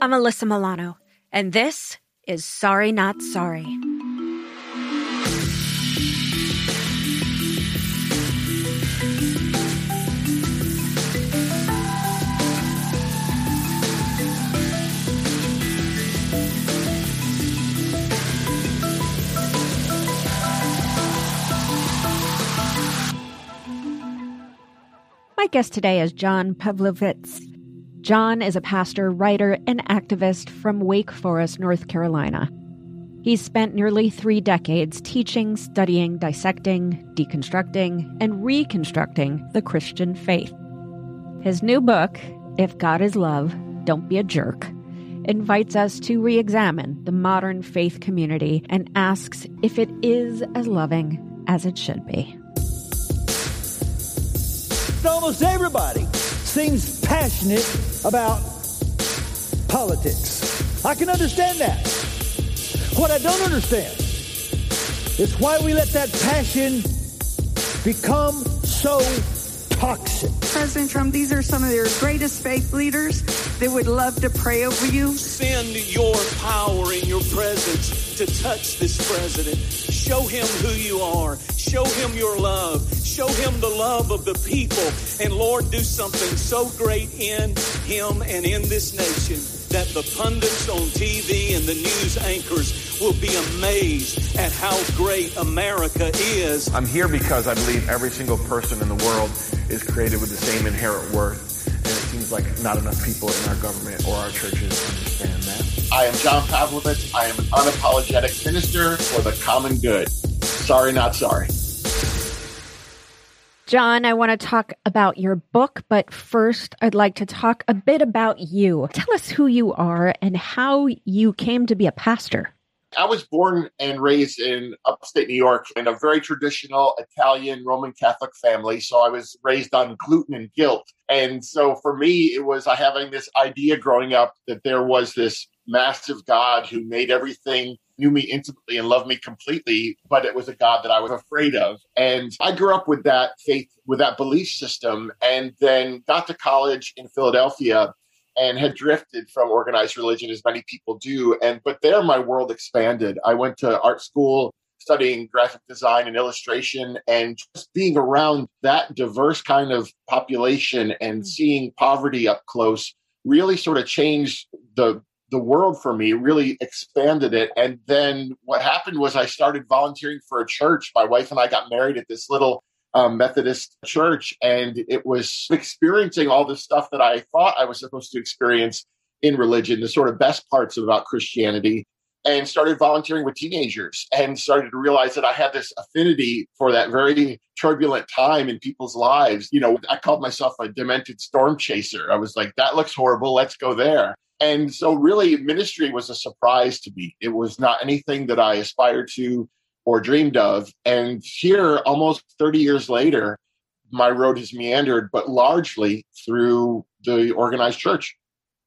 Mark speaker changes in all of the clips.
Speaker 1: I'm Alyssa Milano, and this is Sorry Not Sorry. My guest today is John Pavlovitz. John is a pastor, writer, and activist from Wake Forest, North Carolina. He's spent nearly three decades teaching, studying, dissecting, deconstructing, and reconstructing the Christian faith. His new book, If God is Love, Don't Be a Jerk, invites us to re examine the modern faith community and asks if it is as loving as it should be.
Speaker 2: Almost everybody seems passionate about politics. I can understand that. What I don't understand is why we let that passion become so toxic.
Speaker 3: President Trump, these are some of your greatest faith leaders. They would love to pray over you.
Speaker 4: Send your power and your presence to touch this president. Show him who you are. Show him your love. Show him the love of the people. And Lord, do something so great in him and in this nation that the pundits on TV and the news anchors will be amazed at how great America is.
Speaker 5: I'm here because I believe every single person in the world is created with the same inherent worth. And it seems like not enough people in our government or our churches understand that.
Speaker 6: I am John Pavlovitz. I am an unapologetic minister for the common good. Sorry, not sorry.
Speaker 1: John, I want to talk about your book, but first, I'd like to talk a bit about you. Tell us who you are and how you came to be a pastor.
Speaker 6: I was born and raised in upstate New York in a very traditional Italian Roman Catholic family. So I was raised on gluten and guilt. And so for me, it was having this idea growing up that there was this massive God who made everything, knew me intimately and loved me completely, but it was a God that I was afraid of. And I grew up with that faith, with that belief system, and then got to college in Philadelphia and had drifted from organized religion as many people do. And but there my world expanded. I went to art school studying graphic design and illustration and just being around that diverse kind of population and hmm. seeing poverty up close really sort of changed the the world for me really expanded it. And then what happened was i started volunteering for a church. My wife and i got married at this little um, Methodist church, and it was experiencing all this stuff that I thought I was supposed to experience in religion, the sort of best parts about Christianity, and started volunteering with teenagers and started to realize that I had this affinity for that very turbulent time in people's lives. You know, I called myself a demented storm chaser. I was like, that looks horrible. Let's go there. And so, really, ministry was a surprise to me. It was not anything that I aspired to or dreamed of. And here, almost 30 years later, my road has meandered, but largely through the organized church.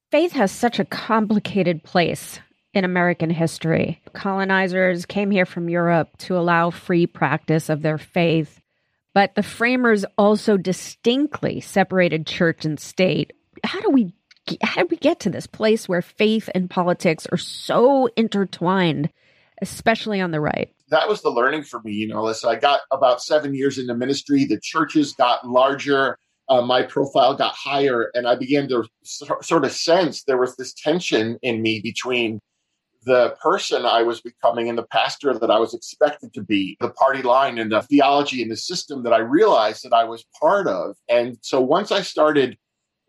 Speaker 1: Faith has such a complicated place in American history. Colonizers came here from Europe to allow free practice of their faith, but the framers also distinctly separated church and state. How do we how did we get to this place where faith and politics are so intertwined, especially on the right?
Speaker 6: that was the learning for me, you know, Alyssa. I got about seven years into ministry. The churches got larger. Uh, my profile got higher, and I began to so, sort of sense there was this tension in me between the person I was becoming and the pastor that I was expected to be, the party line and the theology and the system that I realized that I was part of. And so once I started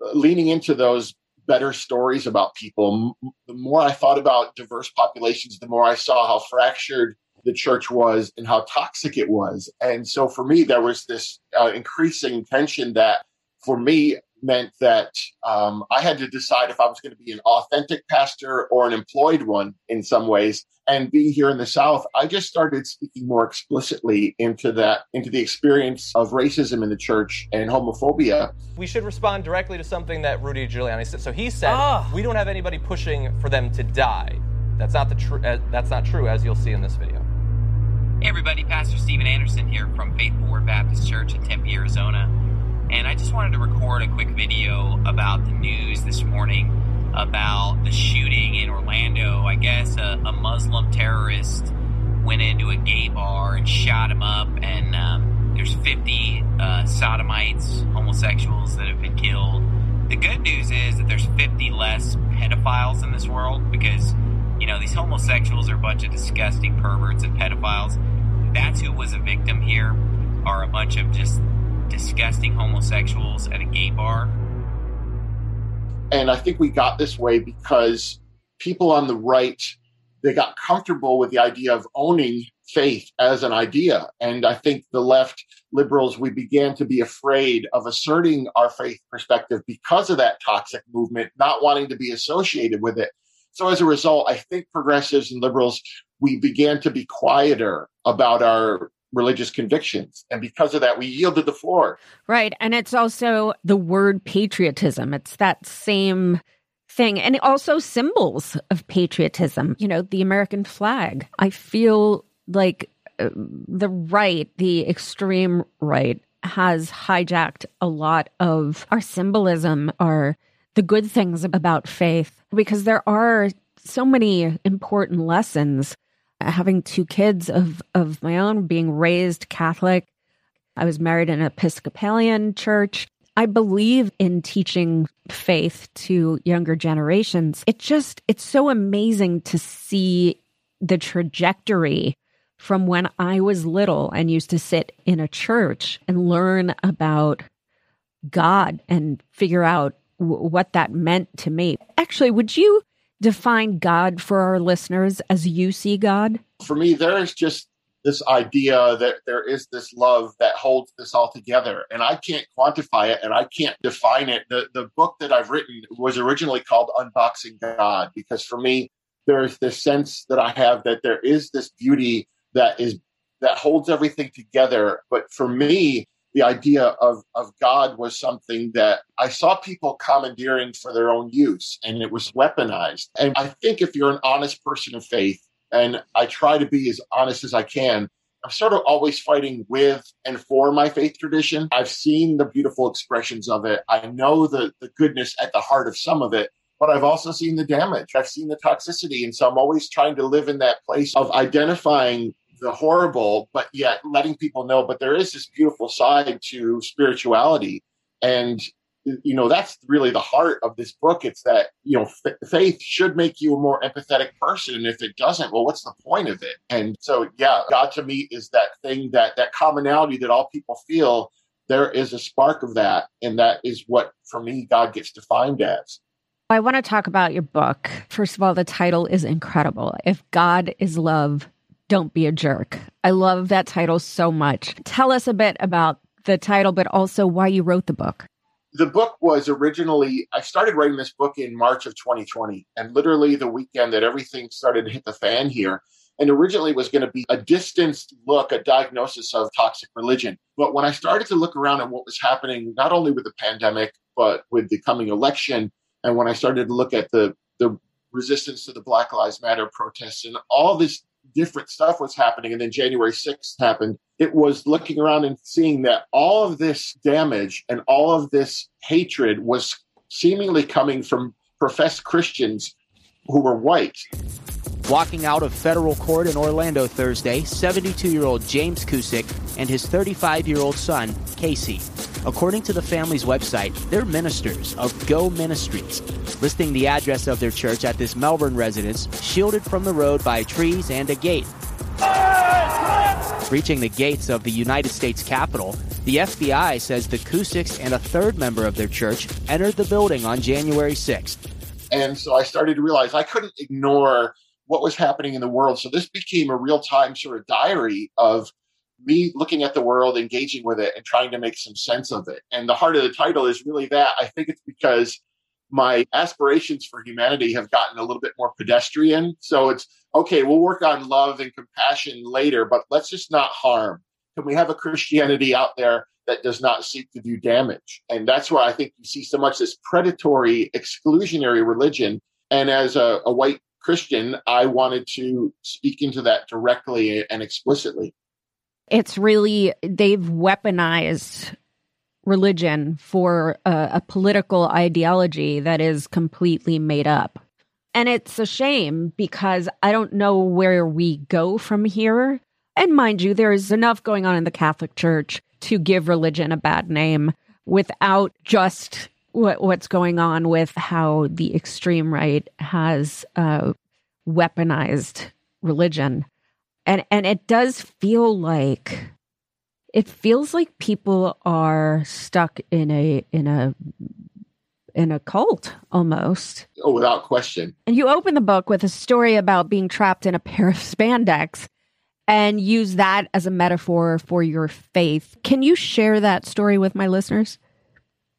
Speaker 6: uh, leaning into those better stories about people, the more I thought about diverse populations, the more I saw how fractured the church was and how toxic it was. And so for me, there was this uh, increasing tension that for me meant that um, I had to decide if I was going to be an authentic pastor or an employed one in some ways. And being here in the South, I just started speaking more explicitly into that, into the experience of racism in the church and homophobia.
Speaker 7: We should respond directly to something that Rudy Giuliani said. So he said, oh. "We don't have anybody pushing for them to die." That's not the true. Uh, that's not true, as you'll see in this video.
Speaker 8: Hey everybody, Pastor Steven Anderson here from Faithful Word Baptist Church in Tempe, Arizona. And I just wanted to record a quick video about the news this morning about the shooting in Orlando. I guess a, a Muslim terrorist went into a gay bar and shot him up, and um, there's 50 uh, sodomites, homosexuals that have been killed. The good news is that there's 50 less pedophiles in this world because, you know, these homosexuals are a bunch of disgusting perverts and pedophiles. That's who was a victim here, are a bunch of just disgusting homosexuals at a gay bar.
Speaker 6: And I think we got this way because people on the right they got comfortable with the idea of owning faith as an idea. And I think the left liberals, we began to be afraid of asserting our faith perspective because of that toxic movement, not wanting to be associated with it. So as a result, I think progressives and liberals, we began to be quieter about our religious convictions. And because of that, we yielded the floor.
Speaker 1: Right. And it's also the word patriotism. It's that same thing and also symbols of patriotism you know the american flag i feel like uh, the right the extreme right has hijacked a lot of our symbolism our the good things about faith because there are so many important lessons having two kids of of my own being raised catholic i was married in an episcopalian church I believe in teaching faith to younger generations. It just, it's so amazing to see the trajectory from when I was little and used to sit in a church and learn about God and figure out w- what that meant to me. Actually, would you define God for our listeners as you see God?
Speaker 6: For me, there is just this idea that there is this love that holds this all together. And I can't quantify it and I can't define it. The, the book that I've written was originally called Unboxing God because for me, there's this sense that I have that there is this beauty that is that holds everything together. But for me, the idea of, of God was something that I saw people commandeering for their own use and it was weaponized. And I think if you're an honest person of faith, and I try to be as honest as I can. I'm sort of always fighting with and for my faith tradition. I've seen the beautiful expressions of it. I know the, the goodness at the heart of some of it, but I've also seen the damage. I've seen the toxicity. And so I'm always trying to live in that place of identifying the horrible, but yet letting people know, but there is this beautiful side to spirituality. And you know that's really the heart of this book it's that you know f- faith should make you a more empathetic person and if it doesn't well what's the point of it and so yeah god to me is that thing that that commonality that all people feel there is a spark of that and that is what for me god gets defined as
Speaker 1: I want to talk about your book. First of all, the title is incredible. If God is love, don't be a jerk. I love that title so much. Tell us a bit about the title, but also why you wrote the book
Speaker 6: the book was originally i started writing this book in march of 2020 and literally the weekend that everything started to hit the fan here and originally was going to be a distanced look a diagnosis of toxic religion but when i started to look around at what was happening not only with the pandemic but with the coming election and when i started to look at the the resistance to the black lives matter protests and all this different stuff was happening and then January 6th happened, it was looking around and seeing that all of this damage and all of this hatred was seemingly coming from professed Christians who were white.
Speaker 9: Walking out of federal court in Orlando Thursday, 72 year old James Cusick and his 35 year old son, Casey. According to the family's website, they're ministers of Go Ministries, listing the address of their church at this Melbourne residence, shielded from the road by trees and a gate. Reaching the gates of the United States Capitol, the FBI says the Cusicks and a third member of their church entered the building on January 6th.
Speaker 6: And so I started to realize I couldn't ignore what was happening in the world. So this became a real time sort of diary of me looking at the world, engaging with it, and trying to make some sense of it. And the heart of the title is really that. I think it's because my aspirations for humanity have gotten a little bit more pedestrian. So it's okay, we'll work on love and compassion later, but let's just not harm. Can we have a Christianity out there that does not seek to do damage? And that's why I think you see so much this predatory, exclusionary religion. And as a, a white Christian, I wanted to speak into that directly and explicitly
Speaker 1: it's really they've weaponized religion for a, a political ideology that is completely made up. And it's a shame because I don't know where we go from here. And mind you, there is enough going on in the Catholic Church to give religion a bad name without just what, what's going on with how the extreme right has uh, weaponized religion. And and it does feel like it feels like people are stuck in a in a in a cult almost.
Speaker 6: Oh, without question.
Speaker 1: And you open the book with a story about being trapped in a pair of spandex and use that as a metaphor for your faith. Can you share that story with my listeners?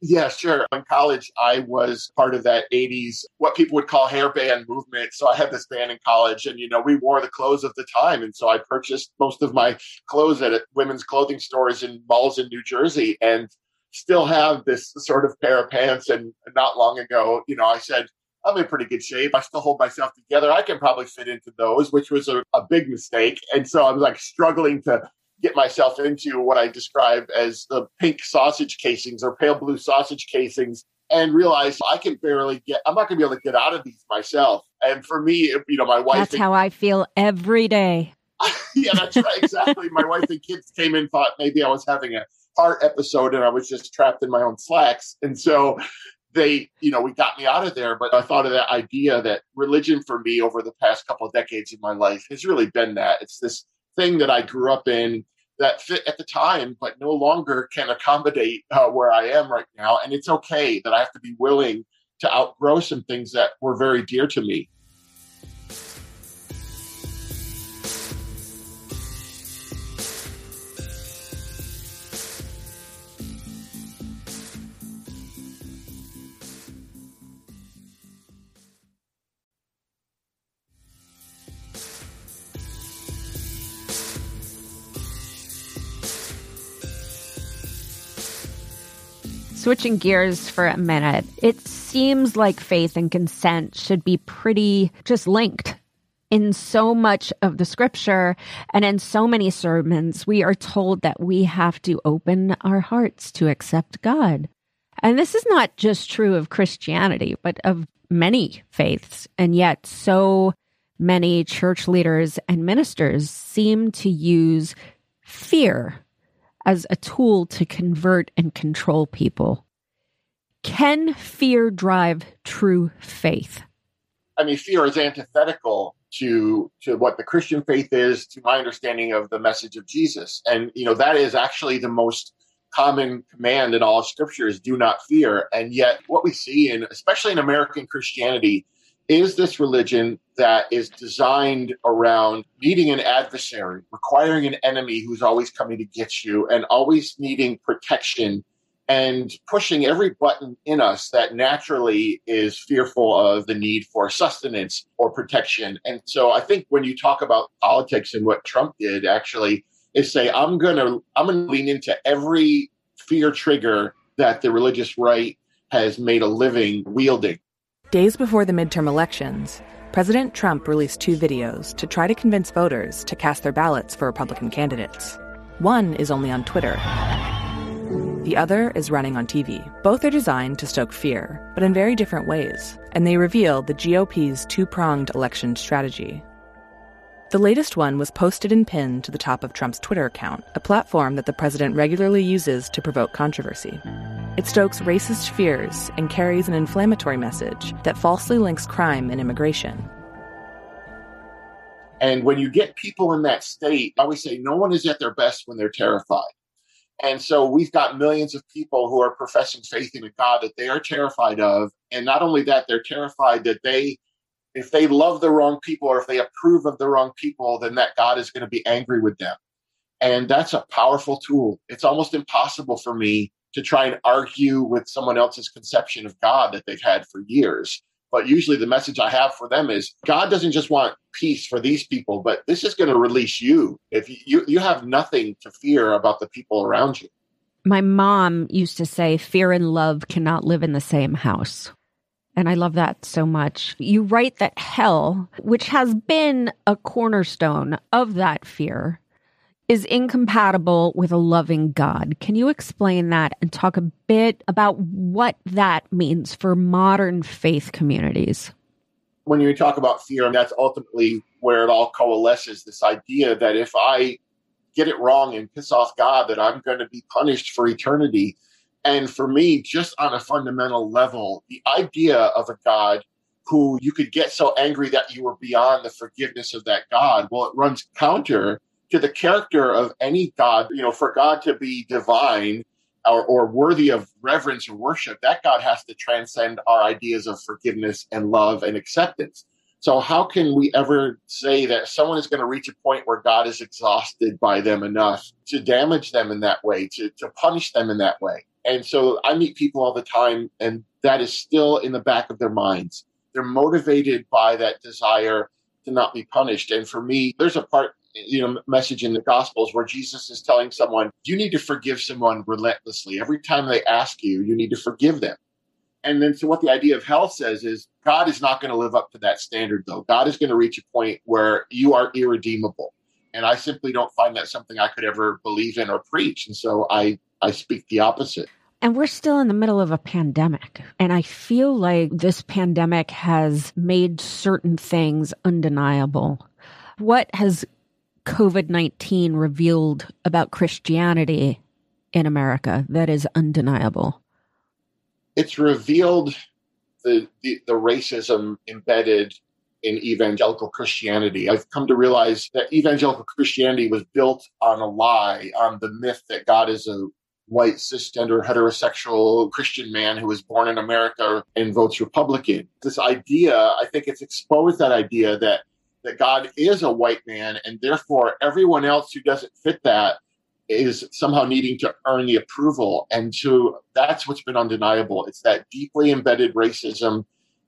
Speaker 6: Yeah, sure. In college, I was part of that 80s, what people would call hair band movement. So I had this band in college, and, you know, we wore the clothes of the time. And so I purchased most of my clothes at women's clothing stores in malls in New Jersey and still have this sort of pair of pants. And not long ago, you know, I said, I'm in pretty good shape. I still hold myself together. I can probably fit into those, which was a, a big mistake. And so I was like struggling to get myself into what I describe as the pink sausage casings or pale blue sausage casings and realize I can barely get, I'm not going to be able to get out of these myself. And for me, you know, my wife.
Speaker 1: That's and, how I feel every day.
Speaker 6: yeah, that's right. Exactly. my wife and kids came in, thought maybe I was having a heart episode and I was just trapped in my own slacks. And so they, you know, we got me out of there. But I thought of that idea that religion for me over the past couple of decades of my life has really been that. It's this thing that I grew up in that fit at the time, but no longer can accommodate uh, where I am right now. And it's okay that I have to be willing to outgrow some things that were very dear to me.
Speaker 1: Switching gears for a minute, it seems like faith and consent should be pretty just linked. In so much of the scripture and in so many sermons, we are told that we have to open our hearts to accept God. And this is not just true of Christianity, but of many faiths. And yet, so many church leaders and ministers seem to use fear as a tool to convert and control people. Can fear drive true faith?
Speaker 6: I mean, fear is antithetical to to what the Christian faith is, to my understanding of the message of Jesus, and you know that is actually the most common command in all Scripture is do not fear. And yet, what we see in especially in American Christianity is this religion that is designed around needing an adversary, requiring an enemy who's always coming to get you, and always needing protection and pushing every button in us that naturally is fearful of the need for sustenance or protection. And so I think when you talk about politics and what Trump did actually is say, I'm gonna I'm gonna lean into every fear trigger that the religious right has made a living wielding.
Speaker 10: Days before the midterm elections, President Trump released two videos to try to convince voters to cast their ballots for Republican candidates. One is only on Twitter. The other is running on TV. Both are designed to stoke fear, but in very different ways, and they reveal the GOP's two pronged election strategy. The latest one was posted and pinned to the top of Trump's Twitter account, a platform that the president regularly uses to provoke controversy. It stokes racist fears and carries an inflammatory message that falsely links crime and immigration.
Speaker 6: And when you get people in that state, I always say no one is at their best when they're terrified. And so we've got millions of people who are professing faith in a God that they are terrified of. And not only that, they're terrified that they if they love the wrong people or if they approve of the wrong people, then that God is going to be angry with them. And that's a powerful tool. It's almost impossible for me to try and argue with someone else's conception of God that they've had for years. But usually the message I have for them is God doesn't just want peace for these people, but this is going to release you. If you, you have nothing to fear about the people around you.
Speaker 1: My mom used to say, fear and love cannot live in the same house. And I love that so much. You write that hell, which has been a cornerstone of that fear, is incompatible with a loving God. Can you explain that and talk a bit about what that means for modern faith communities?
Speaker 6: When you talk about fear, and that's ultimately where it all coalesces this idea that if I get it wrong and piss off God, that I'm going to be punished for eternity. And for me, just on a fundamental level, the idea of a God who you could get so angry that you were beyond the forgiveness of that God, well, it runs counter to the character of any God. You know, for God to be divine or, or worthy of reverence or worship, that God has to transcend our ideas of forgiveness and love and acceptance. So, how can we ever say that someone is going to reach a point where God is exhausted by them enough to damage them in that way, to, to punish them in that way? And so I meet people all the time, and that is still in the back of their minds. They're motivated by that desire to not be punished. And for me, there's a part, you know, message in the Gospels where Jesus is telling someone, you need to forgive someone relentlessly. Every time they ask you, you need to forgive them. And then, so what the idea of hell says is God is not going to live up to that standard, though. God is going to reach a point where you are irredeemable. And I simply don't find that something I could ever believe in or preach. And so I, I speak the opposite.
Speaker 1: And we're still in the middle of a pandemic. And I feel like this pandemic has made certain things undeniable. What has COVID 19 revealed about Christianity in America that is undeniable?
Speaker 6: It's revealed the, the, the racism embedded in evangelical Christianity. I've come to realize that evangelical Christianity was built on a lie, on the myth that God is a white cisgender heterosexual Christian man who was born in America and votes Republican. This idea, I think it's exposed that idea that that God is a white man and therefore everyone else who doesn't fit that is somehow needing to earn the approval and to that's what's been undeniable it's that deeply embedded racism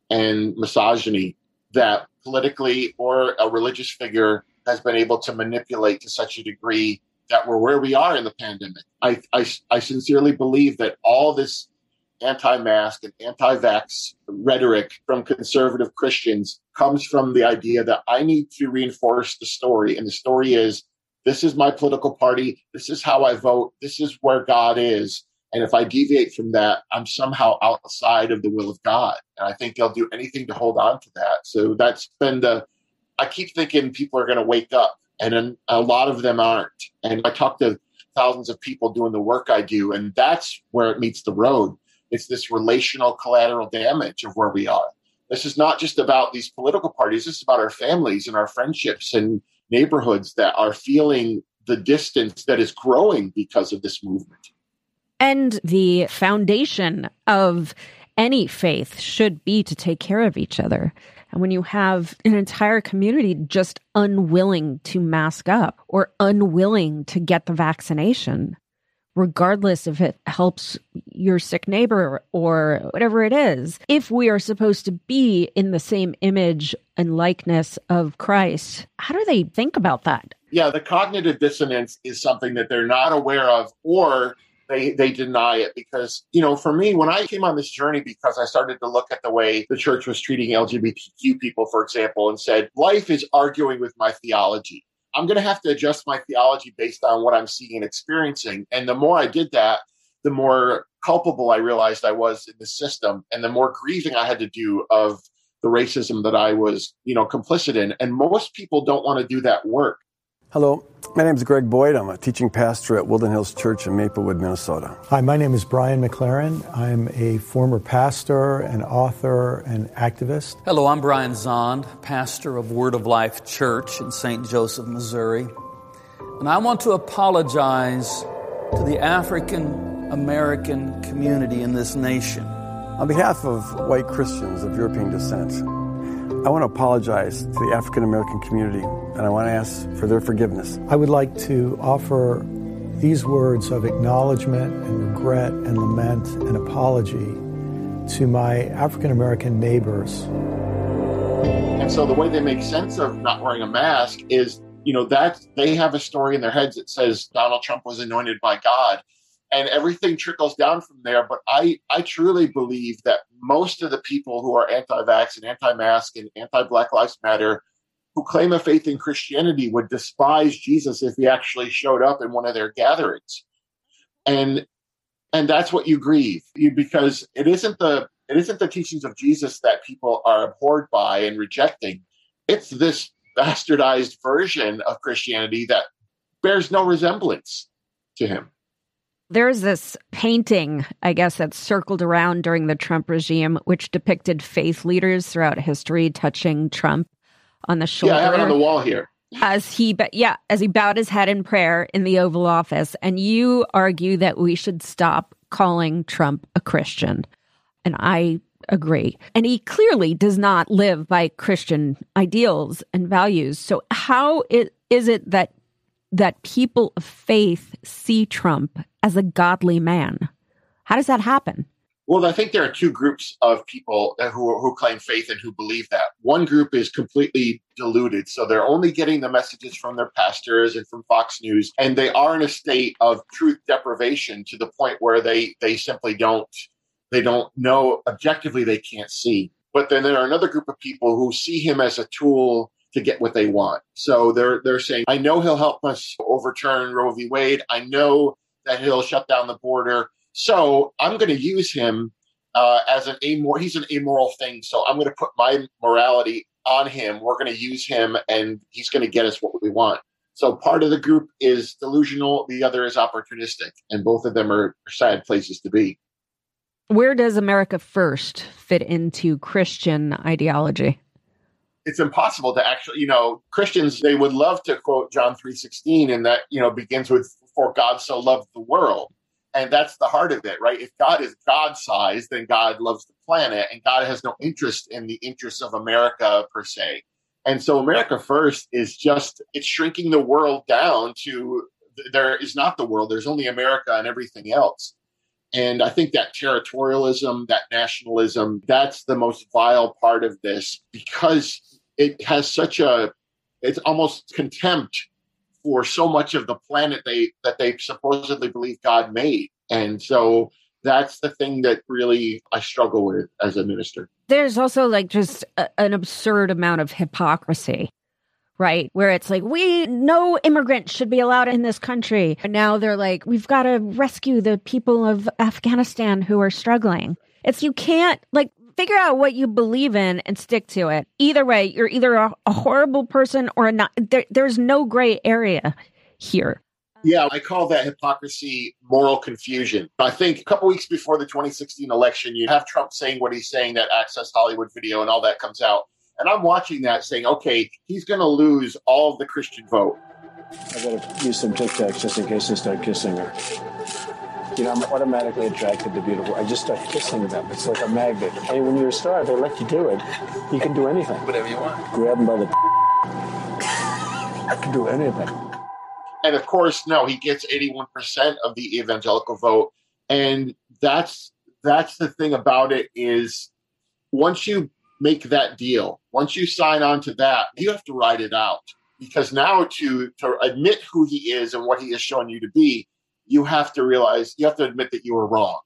Speaker 6: and misogyny that politically or a religious figure has been able to manipulate to such a degree that we're where we are in the pandemic. I, I, I sincerely believe that all this anti mask and anti vax rhetoric from conservative Christians comes from the idea that I need to reinforce the story. And the story is this is my political party, this is how I vote, this is where God is. And if I deviate from that, I'm somehow outside of the will of God. And I think they'll do anything to hold on to that. So that's been the, I keep thinking people are going to wake up and a lot of them aren't. And I talk to thousands of people doing the work I do, and that's where it meets the road. It's this relational collateral damage of where we are. This is not just about these political parties, this is about our families and our friendships and neighborhoods that are feeling the distance that is growing because of this movement.
Speaker 1: And the foundation of any faith should be to take care of each other. And when you have an entire community just unwilling to mask up or unwilling to get the vaccination, regardless if it helps your sick neighbor or whatever it is, if we are supposed to be in the same image and likeness of Christ, how do they think about that?
Speaker 6: Yeah, the cognitive dissonance is something that they're not aware of or they they deny it because you know for me when i came on this journey because i started to look at the way the church was treating lgbtq people for example and said life is arguing with my theology i'm going to have to adjust my theology based on what i'm seeing and experiencing. And the more i did that the more culpable i realized i was in the system and the more grieving i had to do of the racism that i was you know complicit in. And most people don't want to do that work
Speaker 11: Hello, my name is Greg Boyd. I'm a teaching pastor at Woodland Hills Church in Maplewood, Minnesota.
Speaker 12: Hi, my name is Brian McLaren. I'm a former pastor, an author, and activist.
Speaker 13: Hello, I'm Brian Zahnd, pastor of Word of Life Church in St. Joseph, Missouri. And I want to apologize to the African American community in this nation.
Speaker 11: On behalf of white Christians of European descent, I want to apologize to the African American community and I want to ask for their forgiveness.
Speaker 12: I would like to offer these words of acknowledgement and regret and lament and apology to my African American neighbors.
Speaker 6: And so the way they make sense of not wearing a mask is, you know, that they have a story in their heads that says Donald Trump was anointed by God and everything trickles down from there. But I, I truly believe that most of the people who are anti-vax and anti-mask and anti-Black Lives Matter who claim a faith in Christianity would despise Jesus if he actually showed up in one of their gatherings. And and that's what you grieve you, because it isn't the it isn't the teachings of Jesus that people are abhorred by and rejecting. It's this bastardized version of Christianity that bears no resemblance to him.
Speaker 1: There's this painting, I guess, that circled around during the Trump regime, which depicted faith leaders throughout history touching Trump on the shoulder.
Speaker 6: Yeah, I have it on the wall here.
Speaker 1: As he, yeah, as he bowed his head in prayer in the Oval Office, and you argue that we should stop calling Trump a Christian, and I agree. And he clearly does not live by Christian ideals and values. So how is it that that people of faith see Trump as a godly man? How does that happen?
Speaker 6: Well, I think there are two groups of people who, who claim faith and who believe that. One group is completely deluded. So they're only getting the messages from their pastors and from Fox News. And they are in a state of truth deprivation to the point where they, they simply don't, they don't know objectively, they can't see. But then there are another group of people who see him as a tool to get what they want. So they're they're saying, I know he'll help us overturn Roe v. Wade. I know that he'll shut down the border. So I'm going to use him uh, as an amoral. He's an amoral thing. So I'm going to put my morality on him. We're going to use him, and he's going to get us what we want. So part of the group is delusional, the other is opportunistic, and both of them are sad places to be.
Speaker 1: Where does America First fit into Christian ideology?
Speaker 6: It's impossible to actually, you know, Christians they would love to quote John 3:16 and that, you know, begins with for God so loved the world. And that's the heart of it, right? If God is God sized, then God loves the planet, and God has no interest in the interests of America per se. And so America First is just, it's shrinking the world down to there is not the world, there's only America and everything else. And I think that territorialism, that nationalism, that's the most vile part of this because it has such a, it's almost contempt for so much of the planet they that they supposedly believe God made. And so that's the thing that really I struggle with as a minister.
Speaker 1: There's also like just a, an absurd amount of hypocrisy, right? Where it's like, we, no immigrants should be allowed in this country. And now they're like, we've got to rescue the people of Afghanistan who are struggling. It's, you can't, like, figure out what you believe in and stick to it. Either way, you're either a, a horrible person or not. There, there's no gray area here.
Speaker 6: Yeah, I call that hypocrisy moral confusion. I think a couple weeks before the 2016 election, you have Trump saying what he's saying, that Access Hollywood video and all that comes out. And I'm watching that saying, okay, he's going to lose all of the Christian vote.
Speaker 14: I got to use some Tic Tacs just in case they start kissing her. You know, I'm automatically attracted to beautiful. I just start kissing them. It's like a magnet. I mean, when you're a star, they let you do it. You can do anything.
Speaker 7: Whatever you want.
Speaker 14: Grab them by the. I can do anything.
Speaker 6: And of course, no, he gets 81% of the evangelical vote. And that's that's the thing about it is once you make that deal, once you sign on to that, you have to ride it out. Because now to to admit who he is and what he has shown you to be, you have to realize, you have to admit that you were wrong.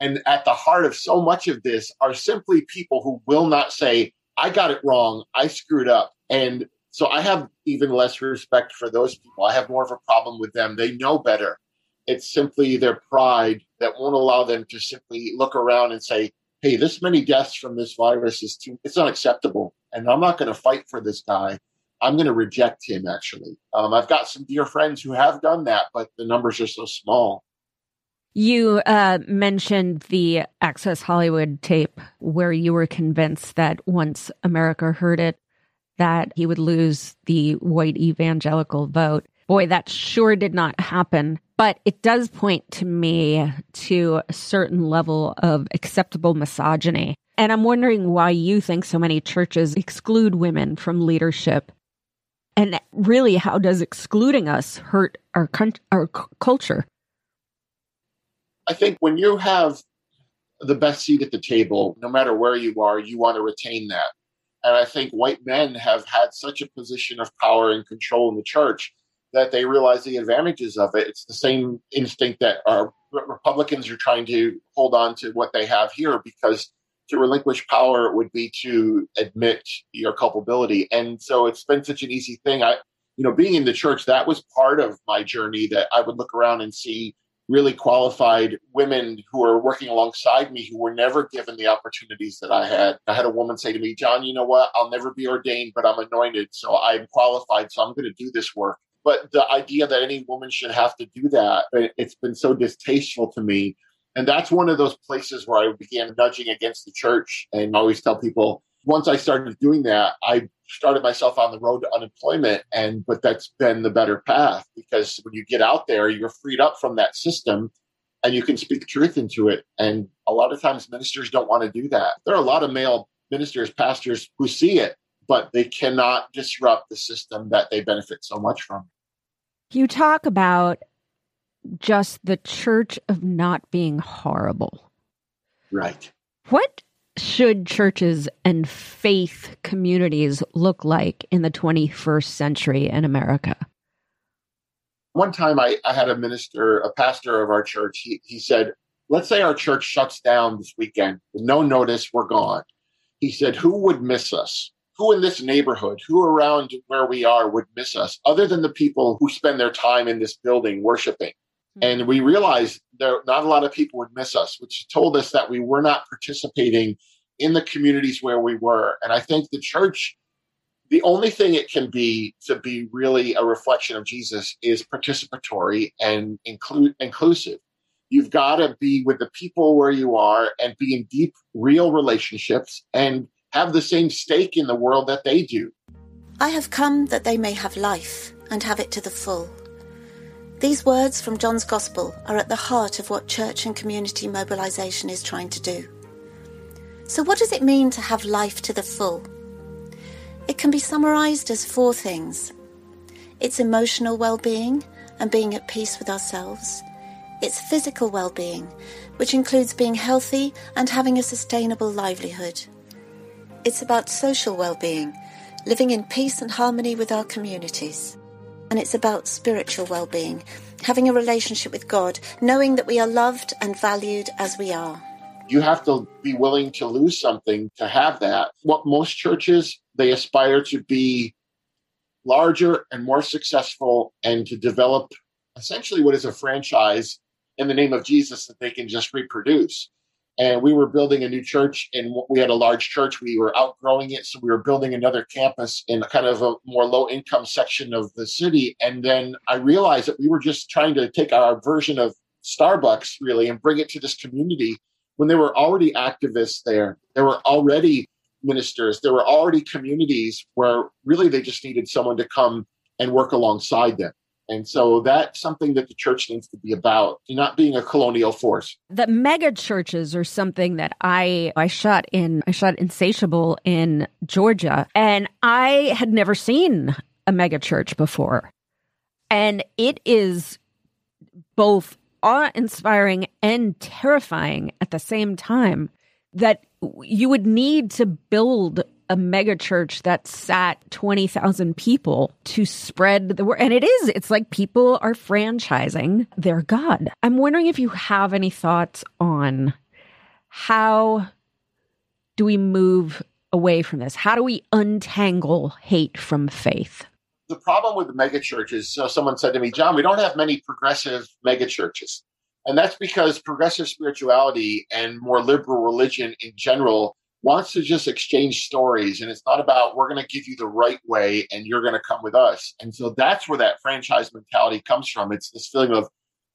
Speaker 6: And at the heart of so much of this are simply people who will not say, I got it wrong, I screwed up. And so I have even less respect for those people. I have more of a problem with them. They know better. It's simply their pride that won't allow them to simply look around and say, hey, this many deaths from this virus is too, it's unacceptable. And I'm not going to fight for this guy. I'm going to reject him, actually. Um, I've got some dear friends who have done that, but the numbers are so small.
Speaker 1: You uh, mentioned the Access Hollywood tape where you were convinced that once America heard it, that he would lose the white evangelical vote. Boy, that sure did not happen. But it does point to me to a certain level of acceptable misogyny. And I'm wondering why you think so many churches exclude women from leadership and really, how does excluding us hurt our our culture?
Speaker 6: I think when you have the best seat at the table, no matter where you are, you want to retain that. And I think white men have had such a position of power and control in the church that they realize the advantages of it. It's the same instinct that our Republicans are trying to hold on to what they have here because to relinquish power would be to admit your culpability. And so it's been such an easy thing. I, you know, being in the church, that was part of my journey that I would look around and see really qualified women who were working alongside me who were never given the opportunities that I had. I had a woman say to me, John, you know what? I'll never be ordained, but I'm anointed. So I'm qualified. So I'm going to do this work. But the idea that any woman should have to do that, it's been so distasteful to me and that's one of those places where I began nudging against the church and always tell people once I started doing that, I started myself on the road to unemployment. And but that's been the better path because when you get out there, you're freed up from that system and you can speak truth into it. And a lot of times ministers don't want to do that. There are a lot of male ministers, pastors who see it, but they cannot disrupt the system that they benefit so much from.
Speaker 1: You talk about just the church of not being horrible.
Speaker 6: Right.
Speaker 1: What should churches and faith communities look like in the 21st century in America?
Speaker 6: One time I, I had a minister, a pastor of our church, he, he said, Let's say our church shuts down this weekend with no notice, we're gone. He said, Who would miss us? Who in this neighborhood, who around where we are would miss us, other than the people who spend their time in this building worshiping? Mm-hmm. And we realized there not a lot of people would miss us, which told us that we were not participating in the communities where we were. And I think the church, the only thing it can be to be really a reflection of Jesus is participatory and include inclusive. You've got to be with the people where you are and be in deep, real relationships and have the same stake in the world that they do.
Speaker 15: I have come that they may have life and have it to the full. These words from John's Gospel are at the heart of what church and community mobilization is trying to do. So, what does it mean to have life to the full? It can be summarized as four things it's emotional well being and being at peace with ourselves, it's physical well being, which includes being healthy and having a sustainable livelihood. It's about social well being, living in peace and harmony with our communities and it's about spiritual well being, having a relationship with God, knowing that we are loved and valued as we are.
Speaker 6: You have to be willing to lose something to have that. What most churches, they aspire to be larger and more successful and to develop essentially what is a franchise in the name of Jesus that they can just reproduce and we were building a new church and we had a large church. We were outgrowing it so we were building another campus in kind of a more low income section of the city. And then i realized that we were just trying to take our version of starbucks really and bring it to this community when there were already activists there. There were already ministers. There were already communities where really they just needed someone to come and work alongside them and so that's something that the church needs to be about, not being a colonial force.
Speaker 1: The mega churches are something that I I shot in I shot Insatiable in Georgia and I had never seen a mega church before. And it is both awe-inspiring and terrifying at the same time that you would need to build a mega church that sat 20,000 people to spread the word. And it is, it's like people are franchising their God. I'm wondering if you have any thoughts on how do we move away from this? How do we untangle hate from faith?
Speaker 6: The problem with the mega churches, so someone said to me, John, we don't have many progressive mega churches. And that's because progressive spirituality and more liberal religion in general wants to just exchange stories and it's not about we're going to give you the right way and you're going to come with us. And so that's where that franchise mentality comes from. It's this feeling of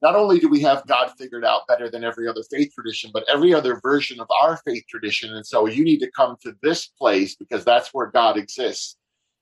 Speaker 6: not only do we have god figured out better than every other faith tradition but every other version of our faith tradition and so you need to come to this place because that's where god exists.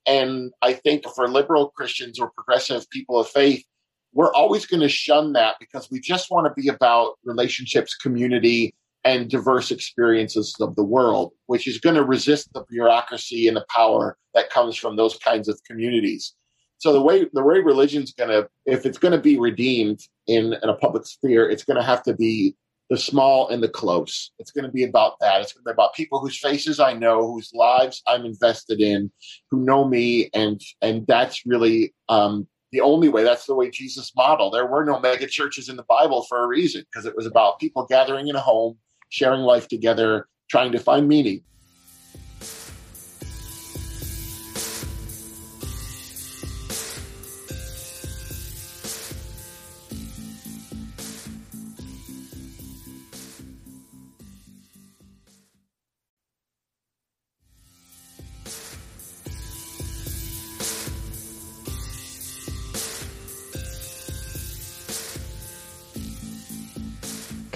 Speaker 6: And i think for liberal christians or progressive people of faith we're always going to shun that because we just want to be about relationships community and diverse experiences of the world, which is going to resist the bureaucracy and the power that comes from those kinds of communities. So the way the way religion's going to, if it's going to be redeemed in, in a public sphere, it's going to have to be the small and the close. It's going to be about that. It's going to be about people whose faces I know, whose lives I'm invested in, who know me, and and that's really um, the only way. That's the way Jesus modeled. There were no mega churches in the Bible for a reason, because it was about people gathering in a home sharing life together, trying to find meaning.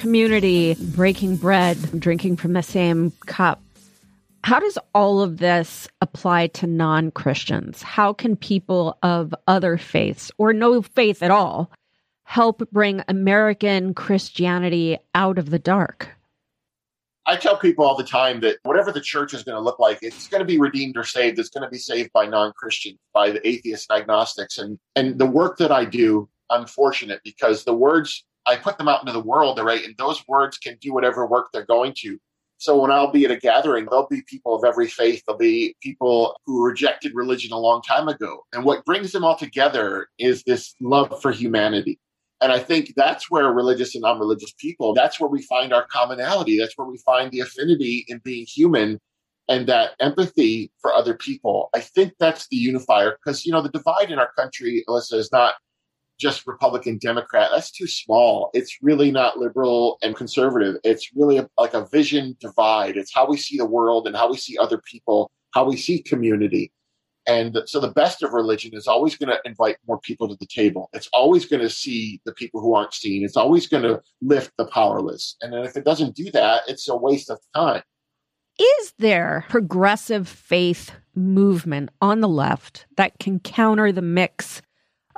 Speaker 1: Community, breaking bread, drinking from the same cup. How does all of this apply to non Christians? How can people of other faiths or no faith at all help bring American Christianity out of the dark?
Speaker 6: I tell people all the time that whatever the church is going to look like, it's going to be redeemed or saved. It's going to be saved by non-Christians, by the atheists and agnostics. And and the work that I do, I'm fortunate because the words I put them out into the world, right? And those words can do whatever work they're going to. So when I'll be at a gathering, there'll be people of every faith. There'll be people who rejected religion a long time ago. And what brings them all together is this love for humanity. And I think that's where religious and non religious people, that's where we find our commonality. That's where we find the affinity in being human and that empathy for other people. I think that's the unifier because, you know, the divide in our country, Alyssa, is not just Republican Democrat. That's too small. It's really not liberal and conservative. It's really a, like a vision divide. It's how we see the world and how we see other people, how we see community. And so the best of religion is always going to invite more people to the table. It's always going to see the people who aren't seen. It's always going to lift the powerless. And then if it doesn't do that, it's a waste of time.
Speaker 1: Is there progressive faith movement on the left that can counter the mix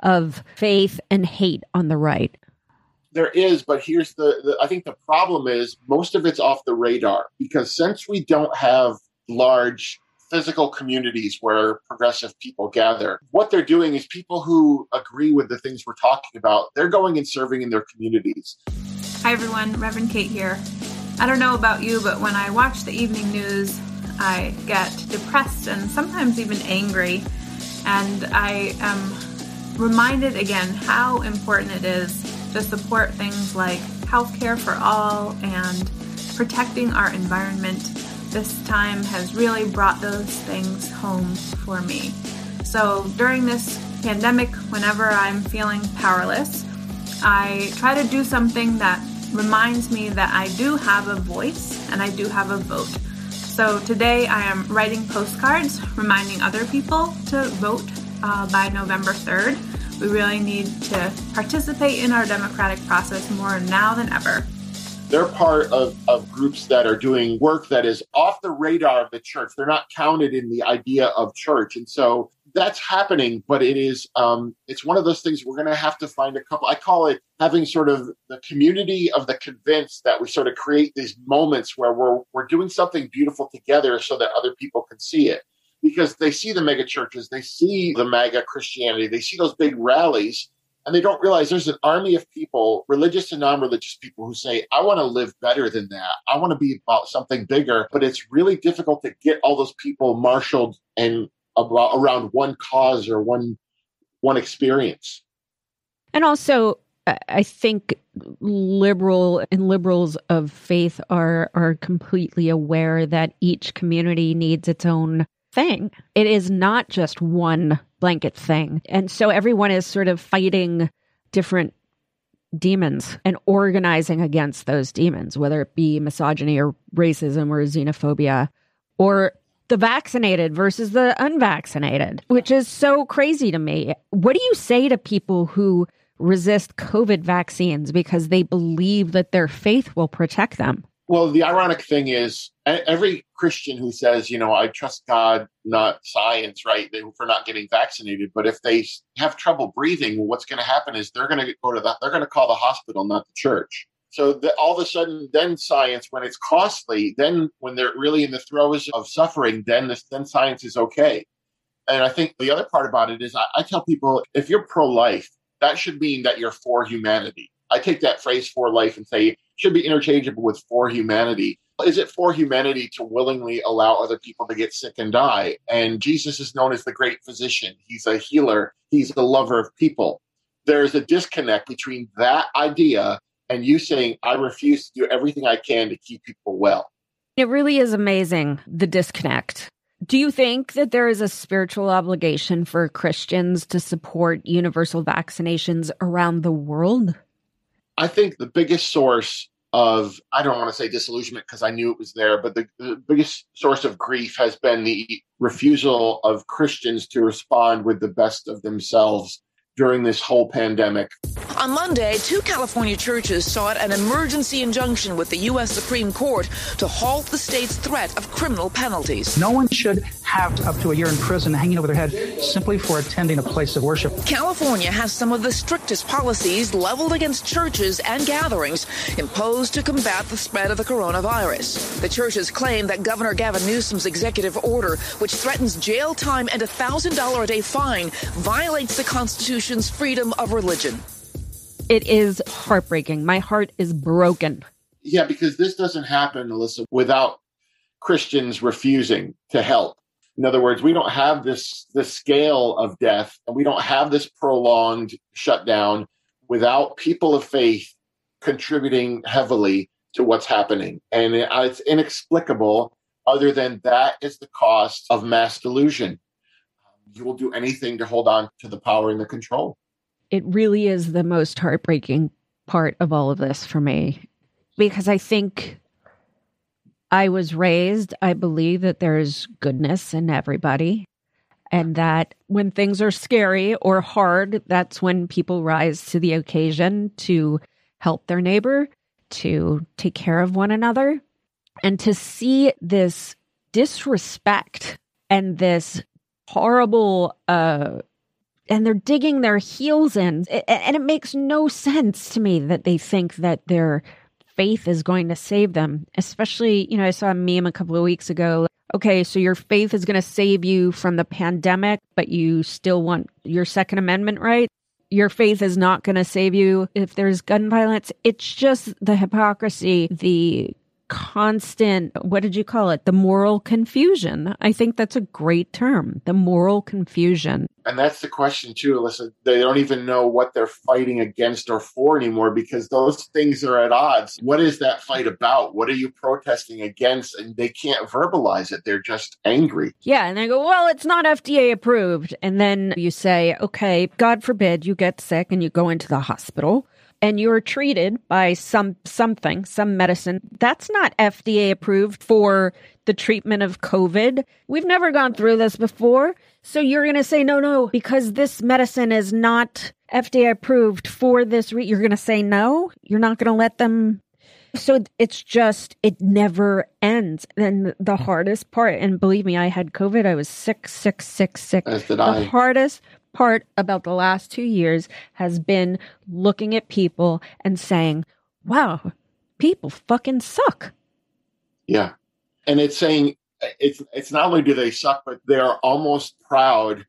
Speaker 1: of faith and hate on the right?
Speaker 6: There is, but here's the, the, I think the problem is most of it's off the radar because since we don't have large physical communities where progressive people gather, what they're doing is people who agree with the things we're talking about, they're going and serving in their communities.
Speaker 16: Hi everyone, Reverend Kate here. I don't know about you, but when I watch the evening news, I get depressed and sometimes even angry. And I am reminded again how important it is to support things like healthcare for all and protecting our environment. This time has really brought those things home for me. So during this pandemic, whenever I'm feeling powerless, I try to do something that reminds me that I do have a voice and I do have a vote. So today I am writing postcards reminding other people to vote uh, by November 3rd. We really need to participate in our democratic process more now than ever.
Speaker 6: They're part of, of groups that are doing work that is off the radar of the church. They're not counted in the idea of church. And so that's happening, but it is um, it's one of those things we're going to have to find a couple. I call it having sort of the community of the convinced that we sort of create these moments where we're we're doing something beautiful together so that other people can see it because they see the mega churches, they see the MAGA Christianity, they see those big rallies, and they don't realize there's an army of people, religious and non religious people, who say, I want to live better than that. I want to be about something bigger. But it's really difficult to get all those people marshaled and about, around one cause or one one experience.
Speaker 1: And also, I think liberal and liberals of faith are are completely aware that each community needs its own thing. It is not just one blanket thing. And so everyone is sort of fighting different demons and organizing against those demons, whether it be misogyny or racism or xenophobia or the vaccinated versus the unvaccinated, which is so crazy to me. What do you say to people who resist COVID vaccines because they believe that their faith will protect them?
Speaker 6: Well, the ironic thing is, every Christian who says, you know, I trust God, not science, right, for not getting vaccinated, but if they have trouble breathing, what's going to happen is they're going to go to the, they're going to call the hospital, not the church. So the, all of a sudden, then science, when it's costly, then when they're really in the throes of suffering, then then science is okay. And I think the other part about it is, I, I tell people, if you're pro-life, that should mean that you're for humanity. I take that phrase for life and say should be interchangeable with for humanity. Is it for humanity to willingly allow other people to get sick and die? And Jesus is known as the great physician. He's a healer, he's a lover of people. There's a disconnect between that idea and you saying, I refuse to do everything I can to keep people well.
Speaker 1: It really is amazing the disconnect. Do you think that there is a spiritual obligation for Christians to support universal vaccinations around the world?
Speaker 6: I think the biggest source of, I don't want to say disillusionment because I knew it was there, but the, the biggest source of grief has been the refusal of Christians to respond with the best of themselves during this whole pandemic.
Speaker 17: On Monday, two California churches sought an emergency injunction with the U.S. Supreme Court to halt the state's threat of criminal penalties.
Speaker 18: No one should have up to a year in prison hanging over their head simply for attending a place of worship.
Speaker 17: California has some of the strictest policies leveled against churches and gatherings imposed to combat the spread of the coronavirus. The churches claim that Governor Gavin Newsom's executive order, which threatens jail time and a $1,000 a day fine, violates the Constitution's freedom of religion.
Speaker 1: It is heartbreaking. My heart is broken.
Speaker 6: Yeah, because this doesn't happen, Alyssa, without Christians refusing to help. In other words, we don't have this this scale of death, and we don't have this prolonged shutdown without people of faith contributing heavily to what's happening. And it's inexplicable, other than that is the cost of mass delusion. You will do anything to hold on to the power and the control.
Speaker 1: It really is the most heartbreaking part of all of this for me because I think I was raised, I believe that there's goodness in everybody. And that when things are scary or hard, that's when people rise to the occasion to help their neighbor, to take care of one another. And to see this disrespect and this horrible, uh, and they're digging their heels in. And it makes no sense to me that they think that they're faith is going to save them. Especially, you know, I saw a meme a couple of weeks ago. Okay, so your faith is going to save you from the pandemic, but you still want your Second Amendment right? Your faith is not going to save you if there's gun violence. It's just the hypocrisy, the constant, what did you call it? The moral confusion. I think that's a great term, the moral confusion.
Speaker 6: And that's the question, too, Alyssa. They don't even know what they're fighting against or for anymore because those things are at odds. What is that fight about? What are you protesting against? And they can't verbalize it. They're just angry.
Speaker 1: Yeah. And they go, well, it's not FDA approved. And then you say, okay, God forbid you get sick and you go into the hospital and you're treated by some something, some medicine that's not FDA approved for the treatment of COVID. We've never gone through this before. So you're going to say no, no, because this medicine is not FDA approved for this. Re- you're going to say no. You're not going to let them. So it's just, it never ends. And the hardest part, and believe me, I had COVID. I was sick, sick, sick, sick.
Speaker 6: As did
Speaker 1: the
Speaker 6: I.
Speaker 1: hardest part about the last two years has been looking at people and saying, wow, people fucking suck.
Speaker 6: Yeah. And it's saying it's it's not only do they suck, but they're almost proud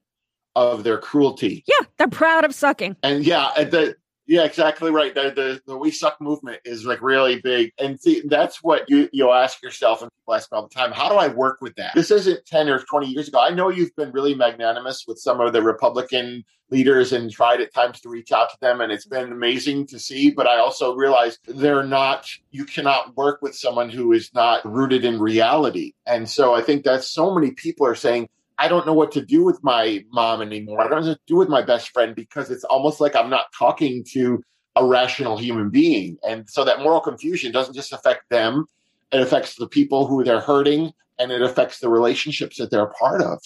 Speaker 6: of their cruelty.
Speaker 1: Yeah, they're proud of sucking.
Speaker 6: And yeah, the yeah, exactly right. The, the the we suck movement is like really big, and see that's what you you'll ask yourself, and people ask me all the time, how do I work with that? This isn't ten or twenty years ago. I know you've been really magnanimous with some of the Republican leaders and tried at times to reach out to them, and it's been amazing to see. But I also realize they're not. You cannot work with someone who is not rooted in reality, and so I think that so many people are saying I don't know what to do with my mom anymore. I don't know what to do with my best friend because it's almost like I'm not talking to a rational human being. And so that moral confusion doesn't just affect them, it affects the people who they're hurting and it affects the relationships that they're a part of.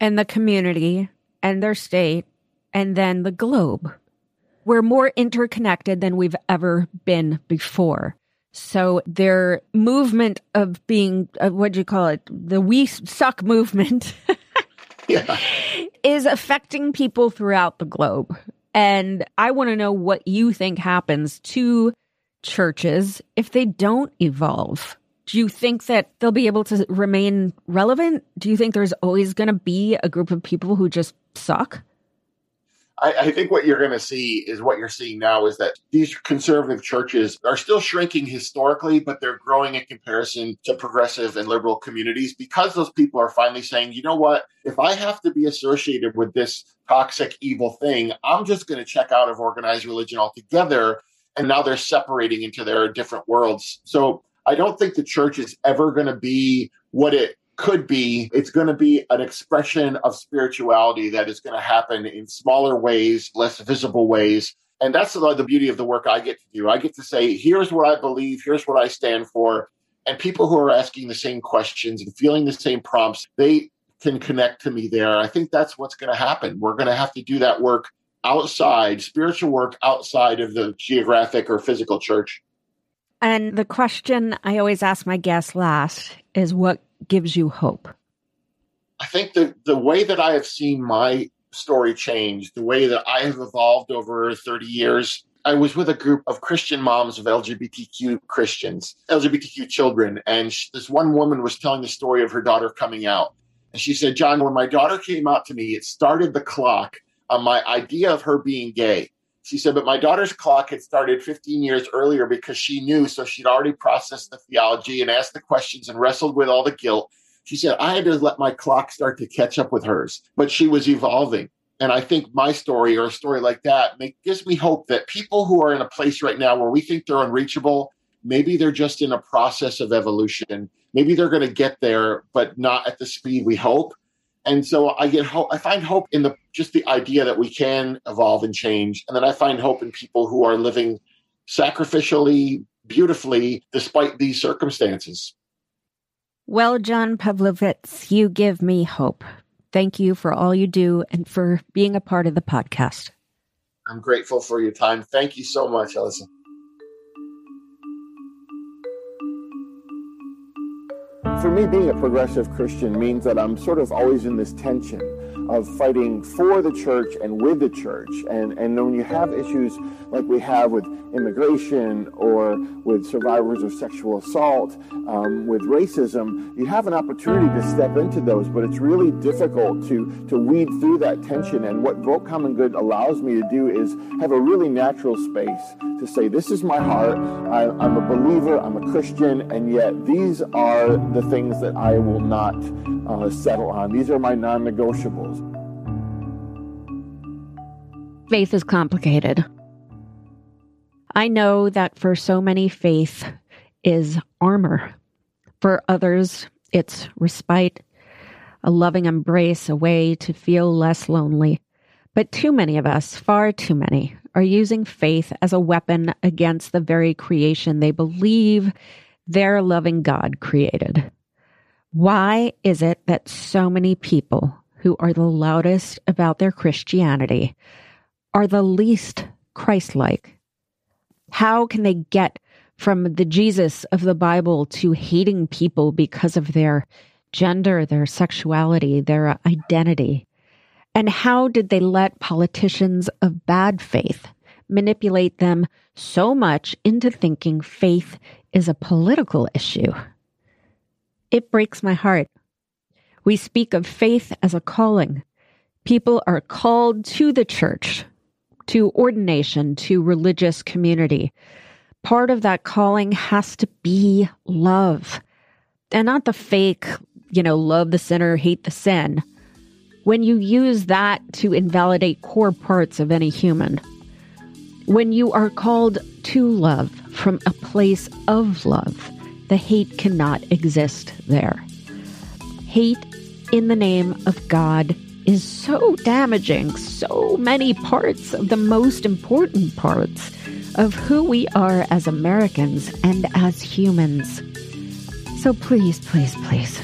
Speaker 1: And the community and their state and then the globe. We're more interconnected than we've ever been before. So their movement of being, uh, what do you call it? The we suck movement
Speaker 6: yeah.
Speaker 1: is affecting people throughout the globe. And I want to know what you think happens to churches if they don't evolve. Do you think that they'll be able to remain relevant? Do you think there's always going to be a group of people who just suck?
Speaker 6: I, I, think what you're going to see is what you're seeing now is that these conservative churches are still shrinking historically, but they're growing in comparison to progressive and liberal communities because those people are finally saying, you know what? If I have to be associated with this toxic, evil thing, I'm just going to check out of organized religion altogether. And now they're separating into their different worlds. So I don't think the church is ever going to be what it could be. It's going to be an expression of spirituality that is going to happen in smaller ways, less visible ways. And that's the, beauty of the work I get to do. I get to say, here's what I believe, here's what I stand for. And people who are asking the same questions and feeling the same prompts, they can connect to me there. I think that's what's going to happen. We're going to have to do that work outside, spiritual work outside of the geographic or physical church.
Speaker 1: And the question I always ask my guests last is what gives you hope?
Speaker 6: I think the, the way that I have seen my story change, the way that I have evolved over 30 years, I was with a group of Christian moms of LGBTQ Christians, LGBTQ children, and she, this one woman was telling the story of her daughter coming out. And she said, John, when my daughter came out to me, it started the clock on my idea of her being gay. She said, but my daughter's clock had started 15 years earlier because she knew. So she'd already processed the theology and asked the questions and wrestled with all the guilt. She said, I had to let my clock start to catch up with hers, but she was evolving. And I think my story or a story like that make, gives me hope that people who are in a place right now where we think they're unreachable, maybe they're just in a process of evolution. Maybe they're going to get there, but not at the speed we hope. And so I get hope. I find hope in the just the idea that we can evolve and change, and then I find hope in people who are living sacrificially, beautifully, despite these circumstances.
Speaker 1: Well, John Pavlovitz, you give me hope. Thank you for all you do and for being a part of the podcast.
Speaker 6: I'm grateful for your time. Thank you so much, Alyssa.
Speaker 19: For me, being a progressive Christian means that I'm sort of always in this tension of fighting for the church and with the church. And, and when you have issues like we have with immigration or with survivors of sexual assault, um, with racism, you have an opportunity to step into those, but it's really difficult to, to weed through that tension. And what Vote Common Good allows me to do is have a really natural space to say, This is my heart. I, I'm a believer, I'm a Christian, and yet these are the things that I will not uh, settle on. These are my non negotiables.
Speaker 1: Faith is complicated. I know that for so many, faith is armor. For others, it's respite, a loving embrace, a way to feel less lonely. But too many of us, far too many, are using faith as a weapon against the very creation they believe their loving God created. Why is it that so many people who are the loudest about their Christianity are the least Christ like? How can they get from the Jesus of the Bible to hating people because of their gender, their sexuality, their identity? And how did they let politicians of bad faith manipulate them so much into thinking faith is a political issue? It breaks my heart. We speak of faith as a calling. People are called to the church, to ordination, to religious community. Part of that calling has to be love. And not the fake, you know, love the sinner, hate the sin. When you use that to invalidate core parts of any human. When you are called to love from a place of love the hate cannot exist there. Hate in the name of God is so damaging, so many parts of the most important parts of who we are as Americans and as humans. So please, please, please,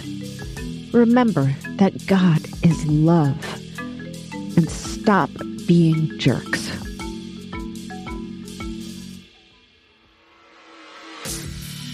Speaker 1: remember that God is love and stop being jerks.